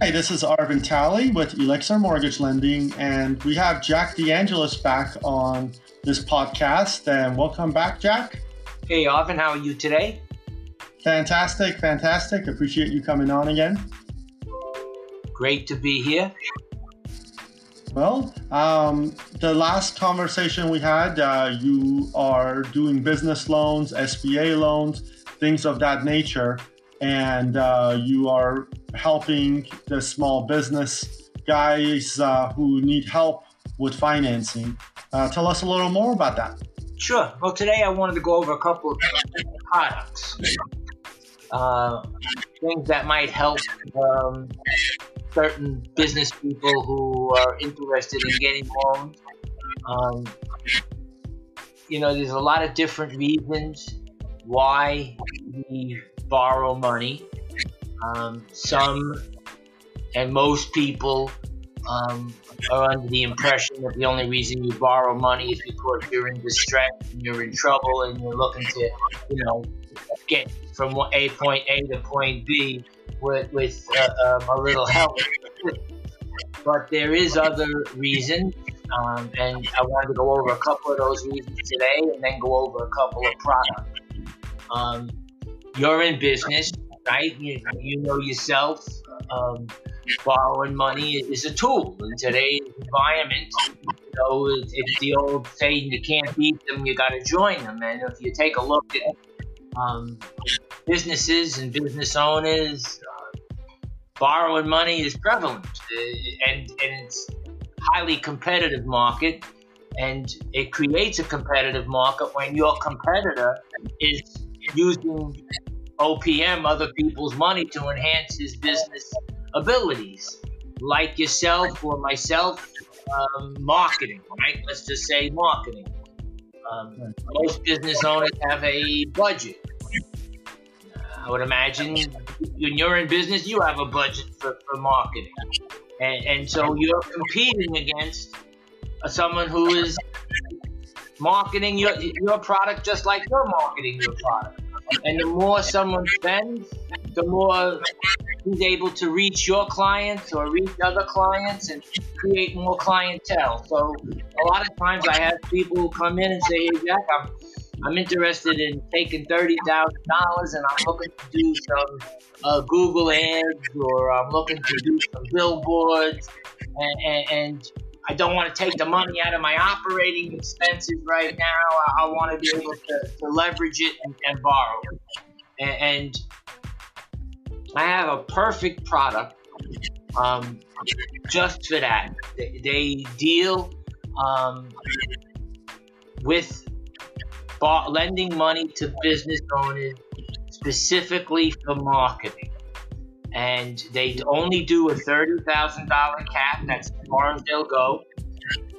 Hi, this is Arvin Talley with Elixir Mortgage Lending, and we have Jack DeAngelis back on this podcast. And welcome back, Jack. Hey, Arvin, how are you today? Fantastic, fantastic. Appreciate you coming on again. Great to be here. Well, um, the last conversation we had, uh, you are doing business loans, SBA loans, things of that nature, and uh, you are helping the small business guys uh, who need help with financing. Uh, tell us a little more about that. Sure. Well, today I wanted to go over a couple of products, uh, things that might help um, certain business people who are interested in getting loans. Um, you know, there's a lot of different reasons why we borrow money. Um, some and most people um, are under the impression that the only reason you borrow money is because you're in distress and you're in trouble and you're looking to, you know, get from A point A to point B with, with uh, um, a little help. But there is other reasons, um, and I wanted to go over a couple of those reasons today, and then go over a couple of products. You're in business, right? You, you know yourself. Um, borrowing money is a tool in today's environment. You know, it's the old saying, you can't beat them, you got to join them. And if you take a look at um, businesses and business owners, uh, borrowing money is prevalent, uh, and and it's highly competitive market, and it creates a competitive market when your competitor is using OPM, other people's money, to enhance his business abilities, like yourself or myself, um, marketing, right? Let's just say marketing. Um, most business owners have a budget. I would imagine when you're in business, you have a budget for, for marketing. And, and so you're competing against someone who is marketing your, your product just like you're marketing your product. And the more someone spends, the more he's able to reach your clients or reach other clients and create more clientele. So a lot of times I have people come in and say, "Hey Jack, I'm I'm interested in taking thirty thousand dollars and I'm looking to do some uh, Google ads or I'm looking to do some billboards and, and, and I don't want to take the money out of my operating expenses right now. I, I want to be able to, to leverage it and, and borrow. And, and, I have a perfect product um, just for that. They, they deal um, with lending money to business owners specifically for marketing and they only do a thirty thousand dollar cap. That's as far as they'll go.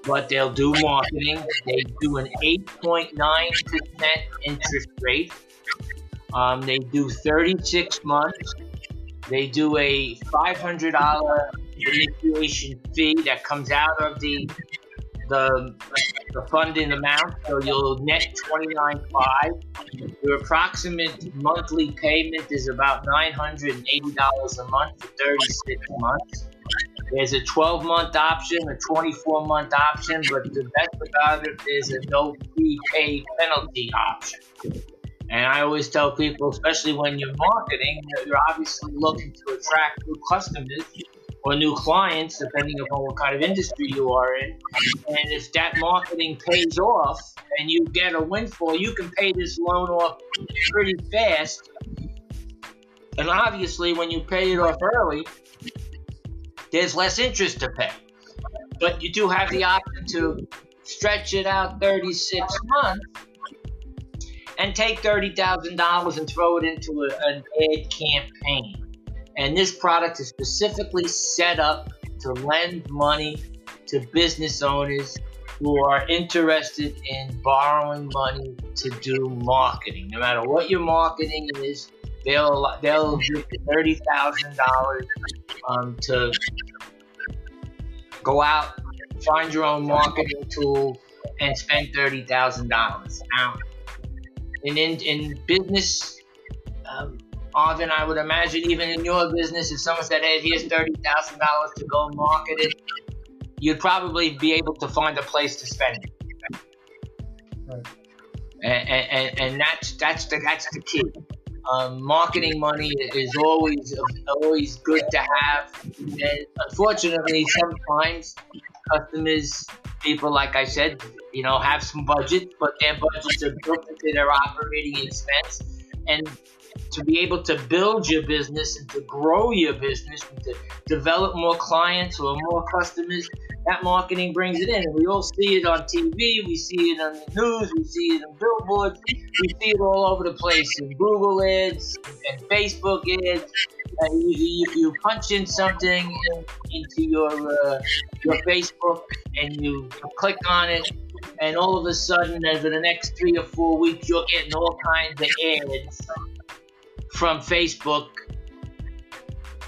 But they'll do marketing. They do an eight point nine percent interest rate. Um, they do thirty six months. They do a five hundred dollar initiation fee that comes out of the the, the funding amount, so you'll net twenty nine five. Your approximate monthly payment is about nine hundred and eighty dollars a month for thirty six months. There's a 12 month option, a 24 month option, but the best about it is a no prepay penalty option. And I always tell people, especially when you're marketing, you're obviously looking to attract new customers or new clients, depending upon what kind of industry you are in. And if that marketing pays off and you get a windfall, you can pay this loan off pretty fast. And obviously, when you pay it off early, there's less interest to pay. But you do have the option to stretch it out 36 months and take $30,000 and throw it into a, an ad campaign. And this product is specifically set up to lend money to business owners who are interested in borrowing money to do marketing. No matter what your marketing is, they'll they'll give you thirty thousand dollars um, to go out, find your own marketing tool, and spend thirty thousand dollars. Now, in, in business. Arvin, I would imagine even in your business, if someone said, "Hey, here's thirty thousand dollars to go market it," you'd probably be able to find a place to spend it. Right. And, and, and that's that's the that's the key. Um, marketing money is always always good to have, and unfortunately, sometimes customers, people like I said, you know, have some budget, but their budgets are built into their operating expense, and to be able to build your business and to grow your business and to develop more clients or more customers, that marketing brings it in. And we all see it on TV, we see it on the news, we see it on billboards, we see it all over the place in Google ads and Facebook ads. Uh, you, you, punch in something into your uh, your Facebook and you click on it, and all of a sudden, over the next three or four weeks, you're getting all kinds of ads from Facebook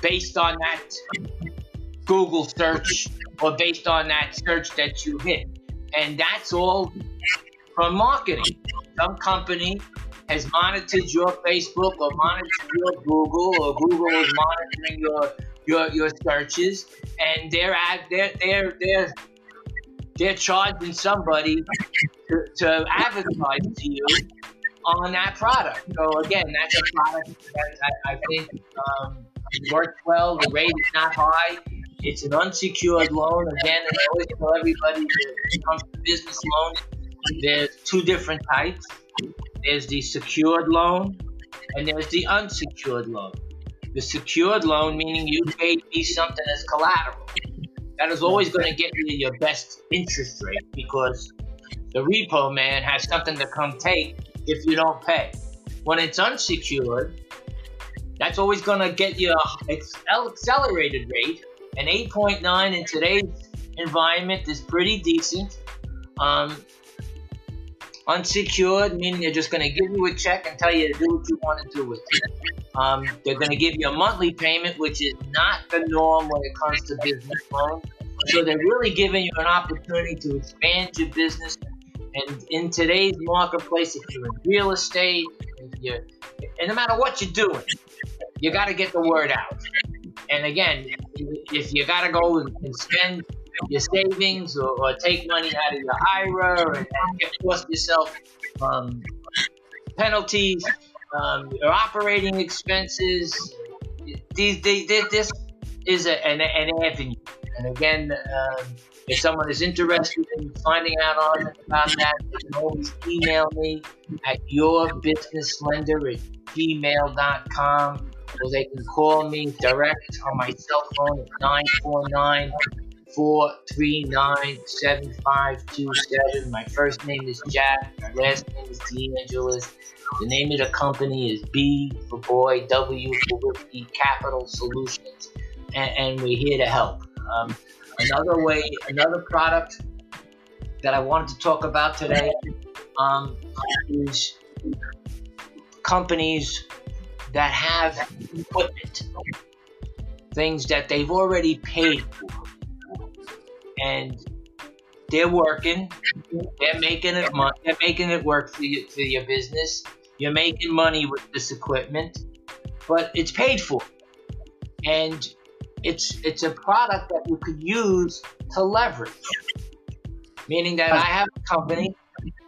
based on that Google search or based on that search that you hit. And that's all from marketing. Some company has monitored your Facebook or monitored your Google or Google is monitoring your your, your searches and they're they're they're they're they're charging somebody to, to advertise to you on that product. So again, that's a product that I, I think um, works well. The rate is not high. It's an unsecured loan. Again, I always tell everybody that it comes to business loans, there's two different types. There's the secured loan and there's the unsecured loan. The secured loan, meaning you pay me something as collateral. That is always going to get you your best interest rate because the repo man has something to come take if you don't pay. When it's unsecured, that's always going to get you an accelerated rate. An 8.9 in today's environment is pretty decent. Um, unsecured, meaning they're just going to give you a check and tell you to do what you want to do with it. Um, they're going to give you a monthly payment, which is not the norm when it comes to business loans. So they're really giving you an opportunity to expand your business and in today's marketplace, if you're in real estate, you're, and no matter what you're doing, you got to get the word out. And again, if you got to go and spend your savings or, or, take money out of your IRA and, and cost yourself um, penalties, um, your operating expenses, these, these, this is a, an, an avenue. And again, um, if someone is interested in finding out all about that, they can always email me at yourbusinesslender at gmail.com or they can call me direct on my cell phone at 949 439 7527. My first name is Jack, my last name is DeAngelis. The name of the company is B for Boy, W for Whiskey Capital Solutions, and, and we're here to help. Um, another way, another product that I wanted to talk about today um, is companies that have equipment, things that they've already paid for, and they're working, they're making it, they're making it work for, you, for your business. You're making money with this equipment, but it's paid for, and it's it's a product that you could use to leverage. Meaning that I have a company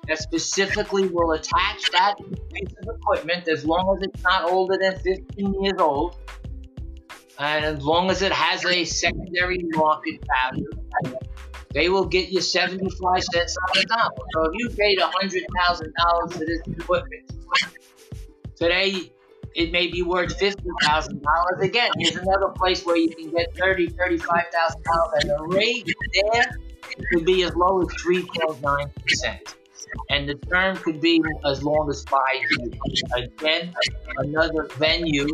that specifically will attach that piece of equipment as long as it's not older than 15 years old, and as long as it has a secondary market value, they will get you 75 cents on the dollar. So if you paid $100,000 for this equipment, today it may be worth fifty thousand dollars. Again, here's another place where you can get thirty, thirty-five thousand dollars, and the rate there could be as low as three point nine percent, and the term could be as long as five years. Again, another venue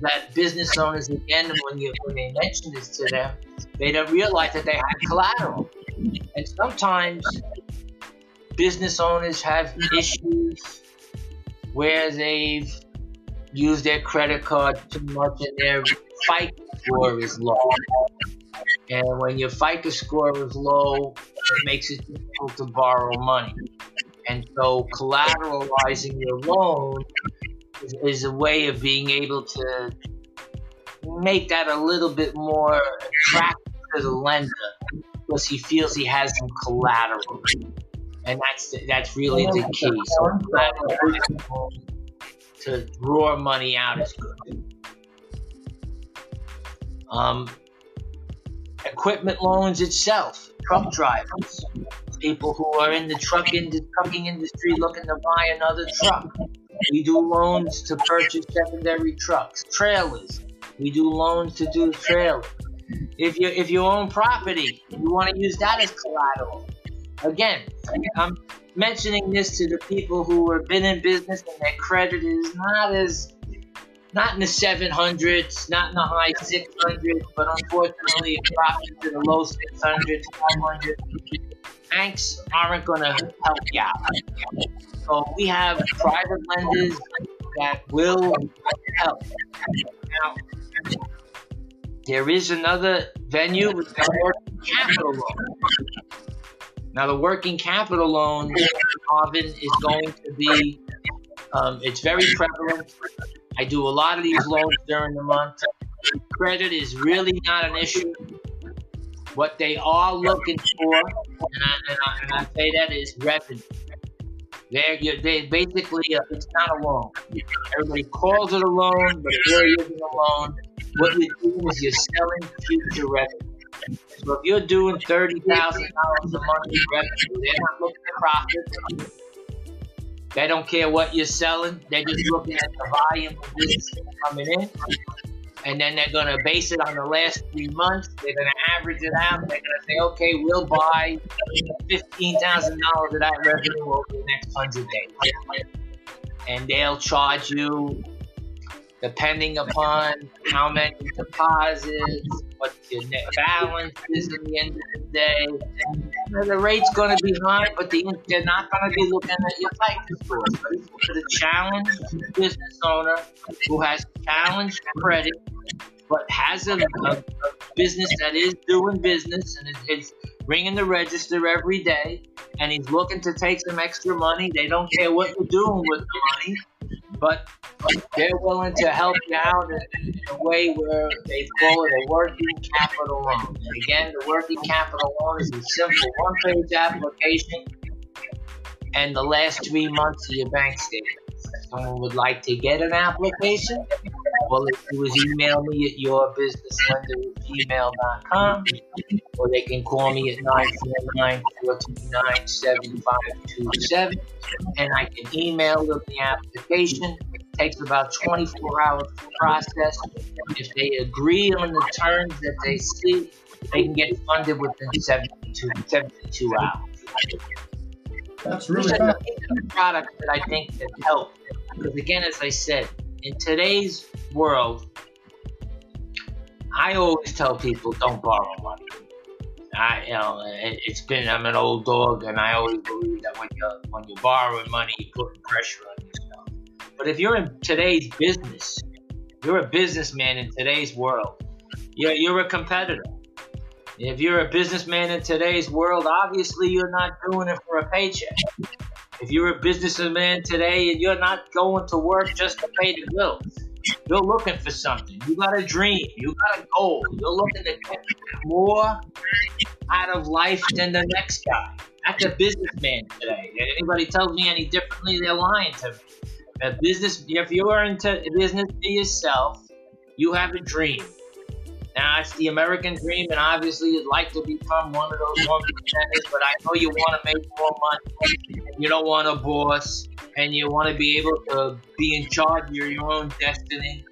that business owners, again, when you when they mention this to them, they don't realize that they have collateral, and sometimes business owners have issues where they've use their credit card too much and their FICO score is low. And when your FICO score is low, it makes it difficult to borrow money. And so collateralizing your loan is, is a way of being able to make that a little bit more attractive to the lender because he feels he has some collateral, and that's that's really the key. So to draw money out is good. Um, equipment loans itself, truck drivers, people who are in the truck in the trucking industry looking to buy another truck. We do loans to purchase secondary trucks, trailers. We do loans to do trailers. If you if you own property, you want to use that as collateral. Again, I'm mentioning this to the people who have been in business and their credit is not as not in the 700s, not in the high 600s, but unfortunately it dropped into the low 600s, 500s. Banks aren't going to help you out. So we have private lenders that will help. Now, there is another venue with capital loan. Now, the working capital loan, Arvin, is going to be, um, it's very prevalent. I do a lot of these loans during the month. Credit is really not an issue. What they are looking for, and I, and I, and I say that is revenue. They're, they basically, uh, it's not a loan. Everybody calls it a loan, but it really isn't a loan. What you're doing is you're selling future revenue. So if you're doing thirty thousand dollars a month in revenue, they're not looking at profit. They don't care what you're selling. They're just looking at the volume of business coming in. And then they're to base it on the last three months. They're to average it out. They're to say, okay, we'll buy $15,000 of that revenue over the next 100 days. And they'll charge you depending upon how many deposits, what your net balance is at the end of the day. the rate's going to be high, but the, they're not going to be looking at your FICO score. It's for the challenged business owner who has challenged credit, but has a, a, business that is doing business and is ringing the register every day, and he's looking to take some extra money. They don't care what you're doing with the money but they're willing to help you out in a way where they call it a working capital loan. And again, the working capital loan is a simple one-page application and the last three months of your bank statement. If someone would like to get an application, all they do is email me at yourbusinesslender@gmail.com, or they can call me at 949-429-7527 and I can email them the application. It takes about 24 hours to process. If they agree on the terms that they see, they can get funded within 72, 72 hours. That's really fast. a product that I think can help. Because again, as I said, in today's world, I always tell people don't borrow money. I, you know, it, has been I'm an old dog, and I always believe that when you when you're borrowing money, you're putting pressure on yourself. But if you're in today's business, you're a businessman in today's world. You're you're a competitor. If you're a businessman in today's world, obviously you're not doing it for a paycheck. If you're a businessman today and you're not going to work just to pay the bills, you're looking for something. You got a dream. You got a goal. You're looking to get more out of life than the next guy. That's a businessman today. If anybody tells me any differently, they're lying to me. A business, if you're into business for yourself, you have a dream. Now it's the American dream, and obviously you'd like to become one of those one percenters. But I know you want to make more money. You don't want a boss, and you want to be able to be in charge of your own destiny.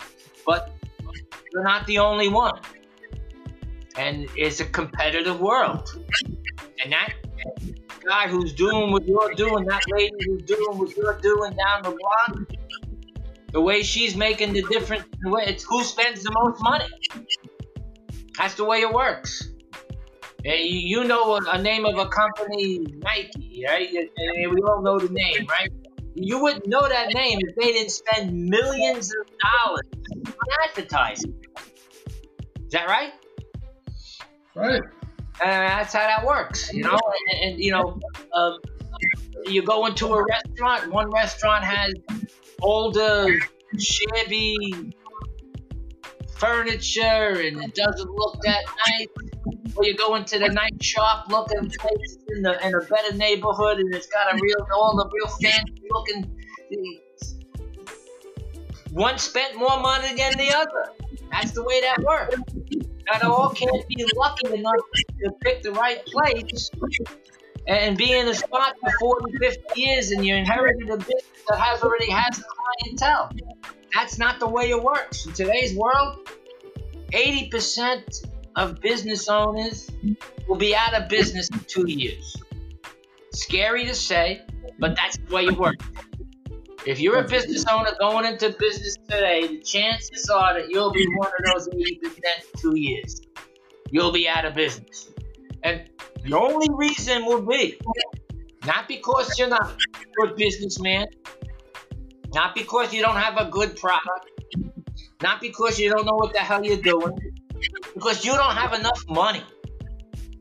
But you're not the only one, and it's a competitive world. And that guy who's doing what you're doing, that lady who's doing what you're doing down the block, the way she's making the difference, it's who spends the most money. That's the way it works. You know a name of a company, Nike, right? And we all know the name, right? You wouldn't know that name if they didn't spend millions of dollars on advertising. Is that right? Right. And that's how that works, you know. And, and you know, um, you go into a restaurant. One restaurant has the shabby furniture and it doesn't look that nice. Or you go into the night shop looking places in, the, in a better neighborhood and it's got a real all the real fancy looking. One spent more money than the other. That's the way that works. They all can't be lucky enough to pick the right place and be in a spot for 40, 50 years and you inherited a business that has already has a clientele. That's not the way it works. In today's world, 80% of business owners will be out of business in two years. Scary to say, but that's the way it works. If you're a business owner going into business today, the chances are that you'll be one of those 80% in two years. You'll be out of business. And the only reason will be not because you're not a good businessman, not because you don't have a good product, not because you don't know what the hell you're doing, because you don't have enough money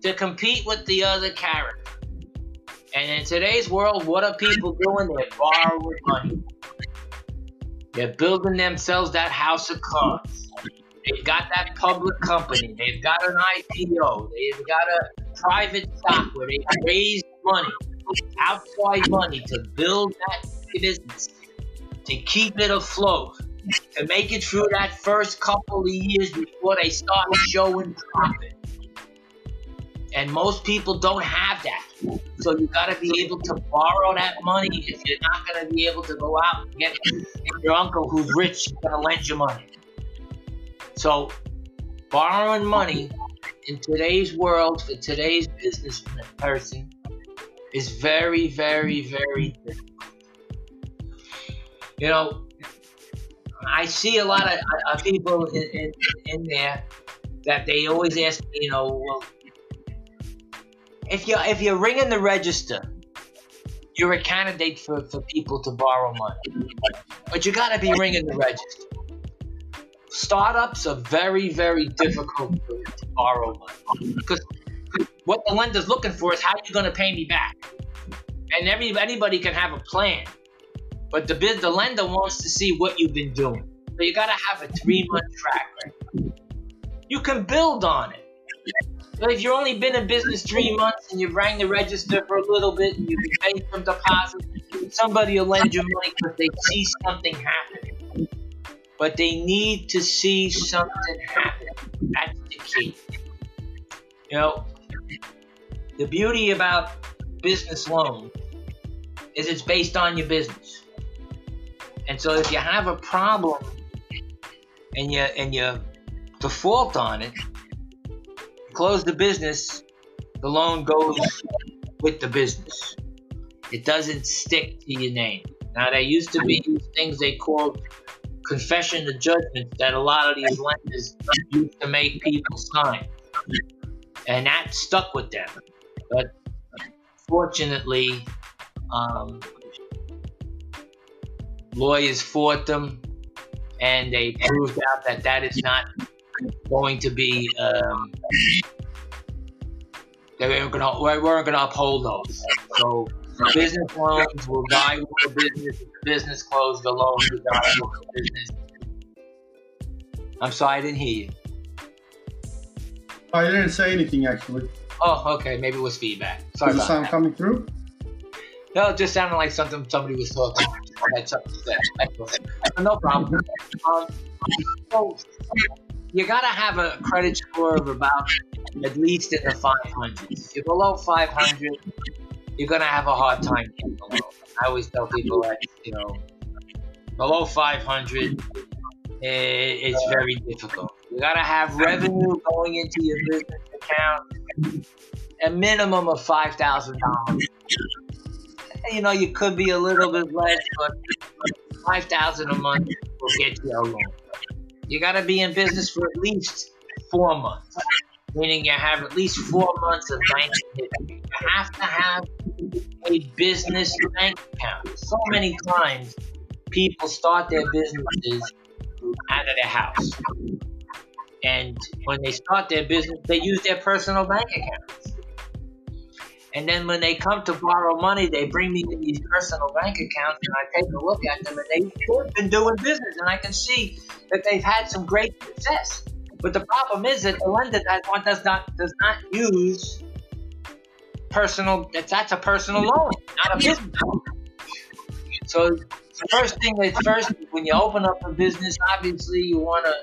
to compete with the other character. And in today's world, what are people doing? They're borrowing money. They're building themselves that house of cards. They've got that public company. They've got an IPO. They've got a private stock where they raise money, outside money to build that business, to keep it afloat, to make it through that first couple of years before they start showing profit. And most people don't have that. So you got to be able to borrow that money if you're not going to be able to go out and get your uncle who's rich going to lend you money. So borrowing money in today's world for today's business person is very, very, very difficult. You know, I see a lot of, people in, in, in, there that they always ask me, you know, well, if you if you're ringing the register, you're a candidate for, for people to borrow money, but you got to be ringing the register. Startups are very, very difficult to, to borrow money. Because what the lender's looking for is how are you going to pay me back. And every anybody can have a plan, but the bid the lender wants to see what you've been doing. So you got to have a three month track record. You can build on it. But if you've only been in business three months and you rang the register for a little bit and you can pay some deposits, somebody will lend you money because they see something happening but they need to see something happen. That's the key. You know, the beauty about business loan is it's based on your business. And so if you have a problem and you and you default on it, close the business, the loan goes with the business. It doesn't stick to your name. Now there used to be things they called confession of judgment that a lot of these lenders used to make people sign. And that stuck with them. But fortunately, um, lawyers fought them and they proved out that that is not going to be. Um, they weren't going to weren't going to uphold those. So business loans will die with the business. If the business closed, the loan will die with the business. I'm sorry, I didn't hear you. I didn't say anything actually. Oh, okay. Maybe it was feedback. Sorry Does the sound that. coming through? No, it just sounded like something somebody was talking. Something to say. No problem. Um, so you gotta have a credit score of about at least in the 500s. If you're below 500, you're gonna have a hard time. I always tell people that you know below 500 it's very difficult. You gotta have revenue going into your business account, a minimum of five thousand dollars. You know, you could be a little bit less, but five thousand a month will get you a loan. You gotta be in business for at least four months, meaning you have at least four months of history. You have to have a business bank account. So many times, people start their businesses out of their house. And when they start their business, they use their personal bank accounts. And then when they come to borrow money, they bring me these personal bank accounts and I take a look at them and they've been doing business and I can see that they've had some great success. But the problem is that the lender that does not does not use personal that's that's a personal loan, not a business loan. So the first thing is first when you open up a business, obviously you wanna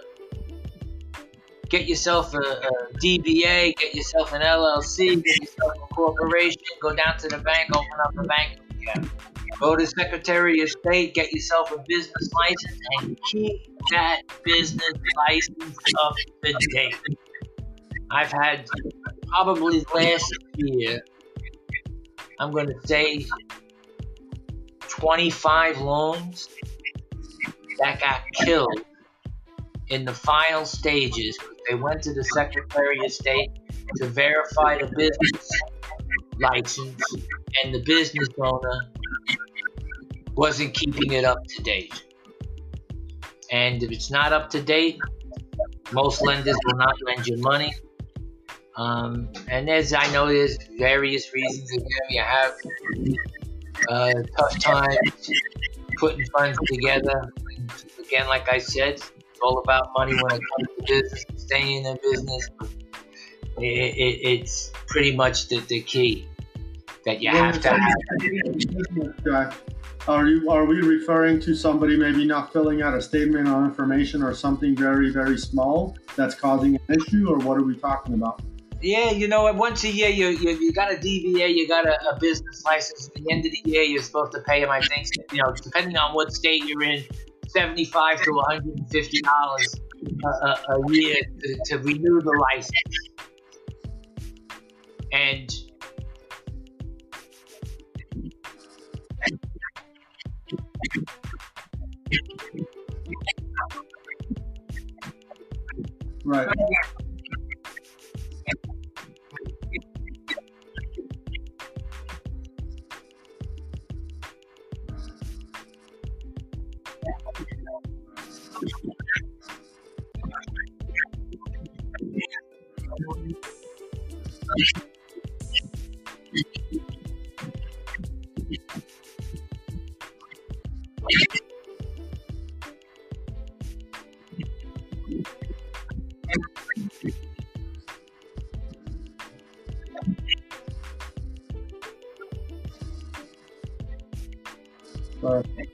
get yourself a, a, DBA, get yourself an LLC, get yourself a corporation, go down to the bank, open up a bank account. Go to Secretary of State, get yourself a business license, and keep that business license up to date. I've had probably last year, I'm going to say 25 loans that got killed in the final stages. They went to the Secretary of State to verify the business license, and the business owner wasn't keeping it up to date. And if it's not up to date, most lenders will not lend you money. Um, and as I know, there's various reasons. Again, you have uh, tough times putting funds together. Again, like I said, all about money when it comes to business, staying in business. It, it, it's pretty much the, the key that you have to have. Uh, are you are we referring to somebody maybe not filling out a statement on information or something very very small that's causing an issue, or what are we talking about? Yeah, you know, once a year you, you, you got a DBA, you got a, a, business license. At the end of the year, you're supposed to pay them. I think you know, depending on what state you're in, seventy-five to one hundred and fifty dollars a, a, year to, to renew the license. And Right. One.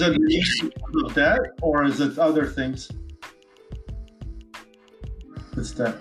is it the that or is it other things? It's debt.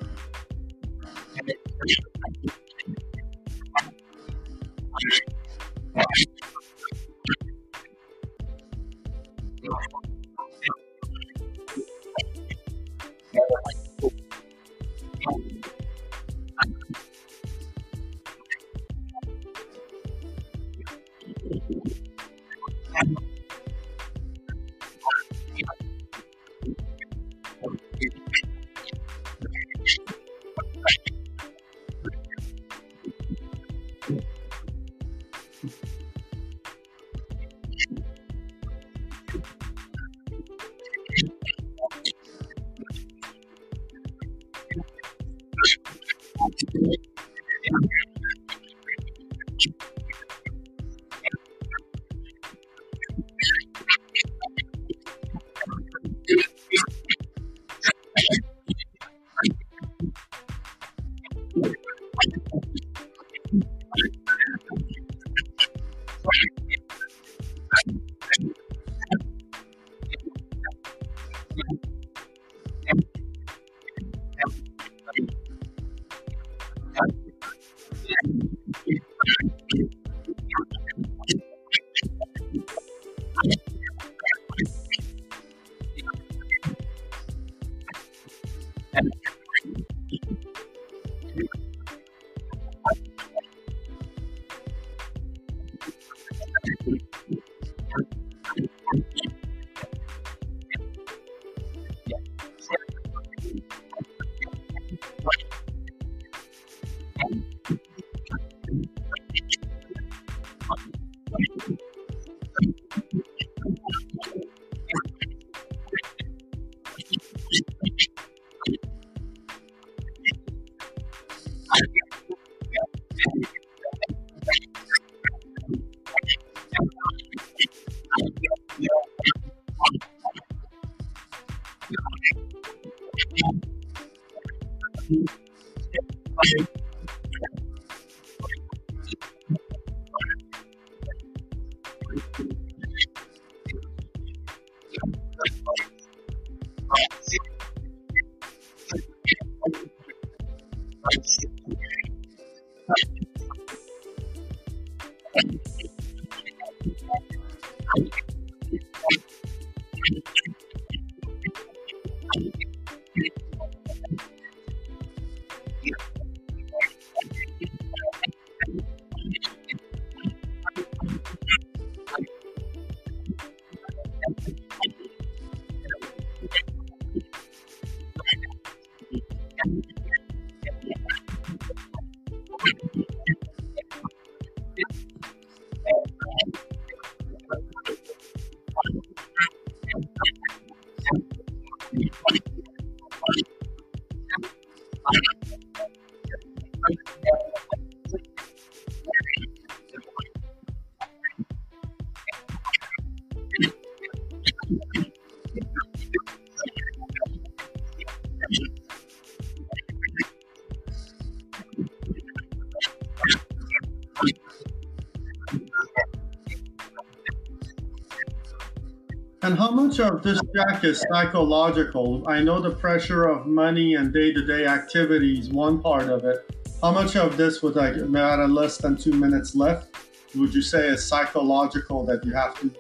Of this, Jack, is psychological? I know the pressure of money and day to day activities, one part of it. How much of this, with like about less than two minutes left, would you say is psychological that you have to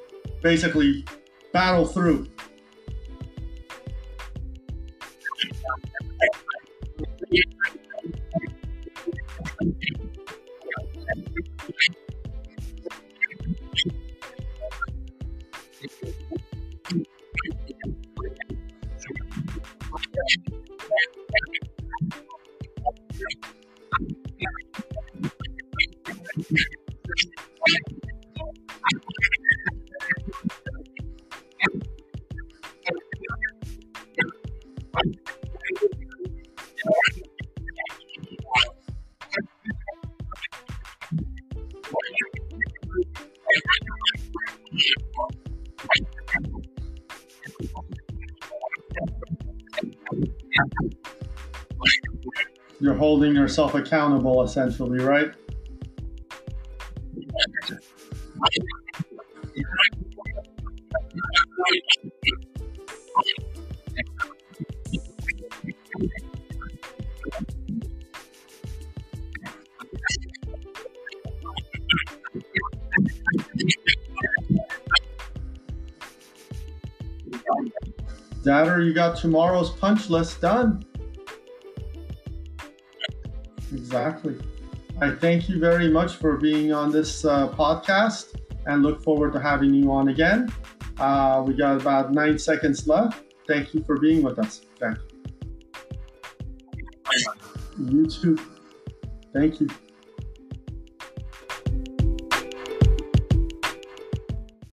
basically battle through? You're holding yourself accountable, essentially, right? That or you got tomorrow's punch list done. Exactly. I thank you very much for being on this uh, podcast and look forward to having you on again. Uh, we got about nine seconds left. Thank you for being with us. Thank you. You too. Thank you.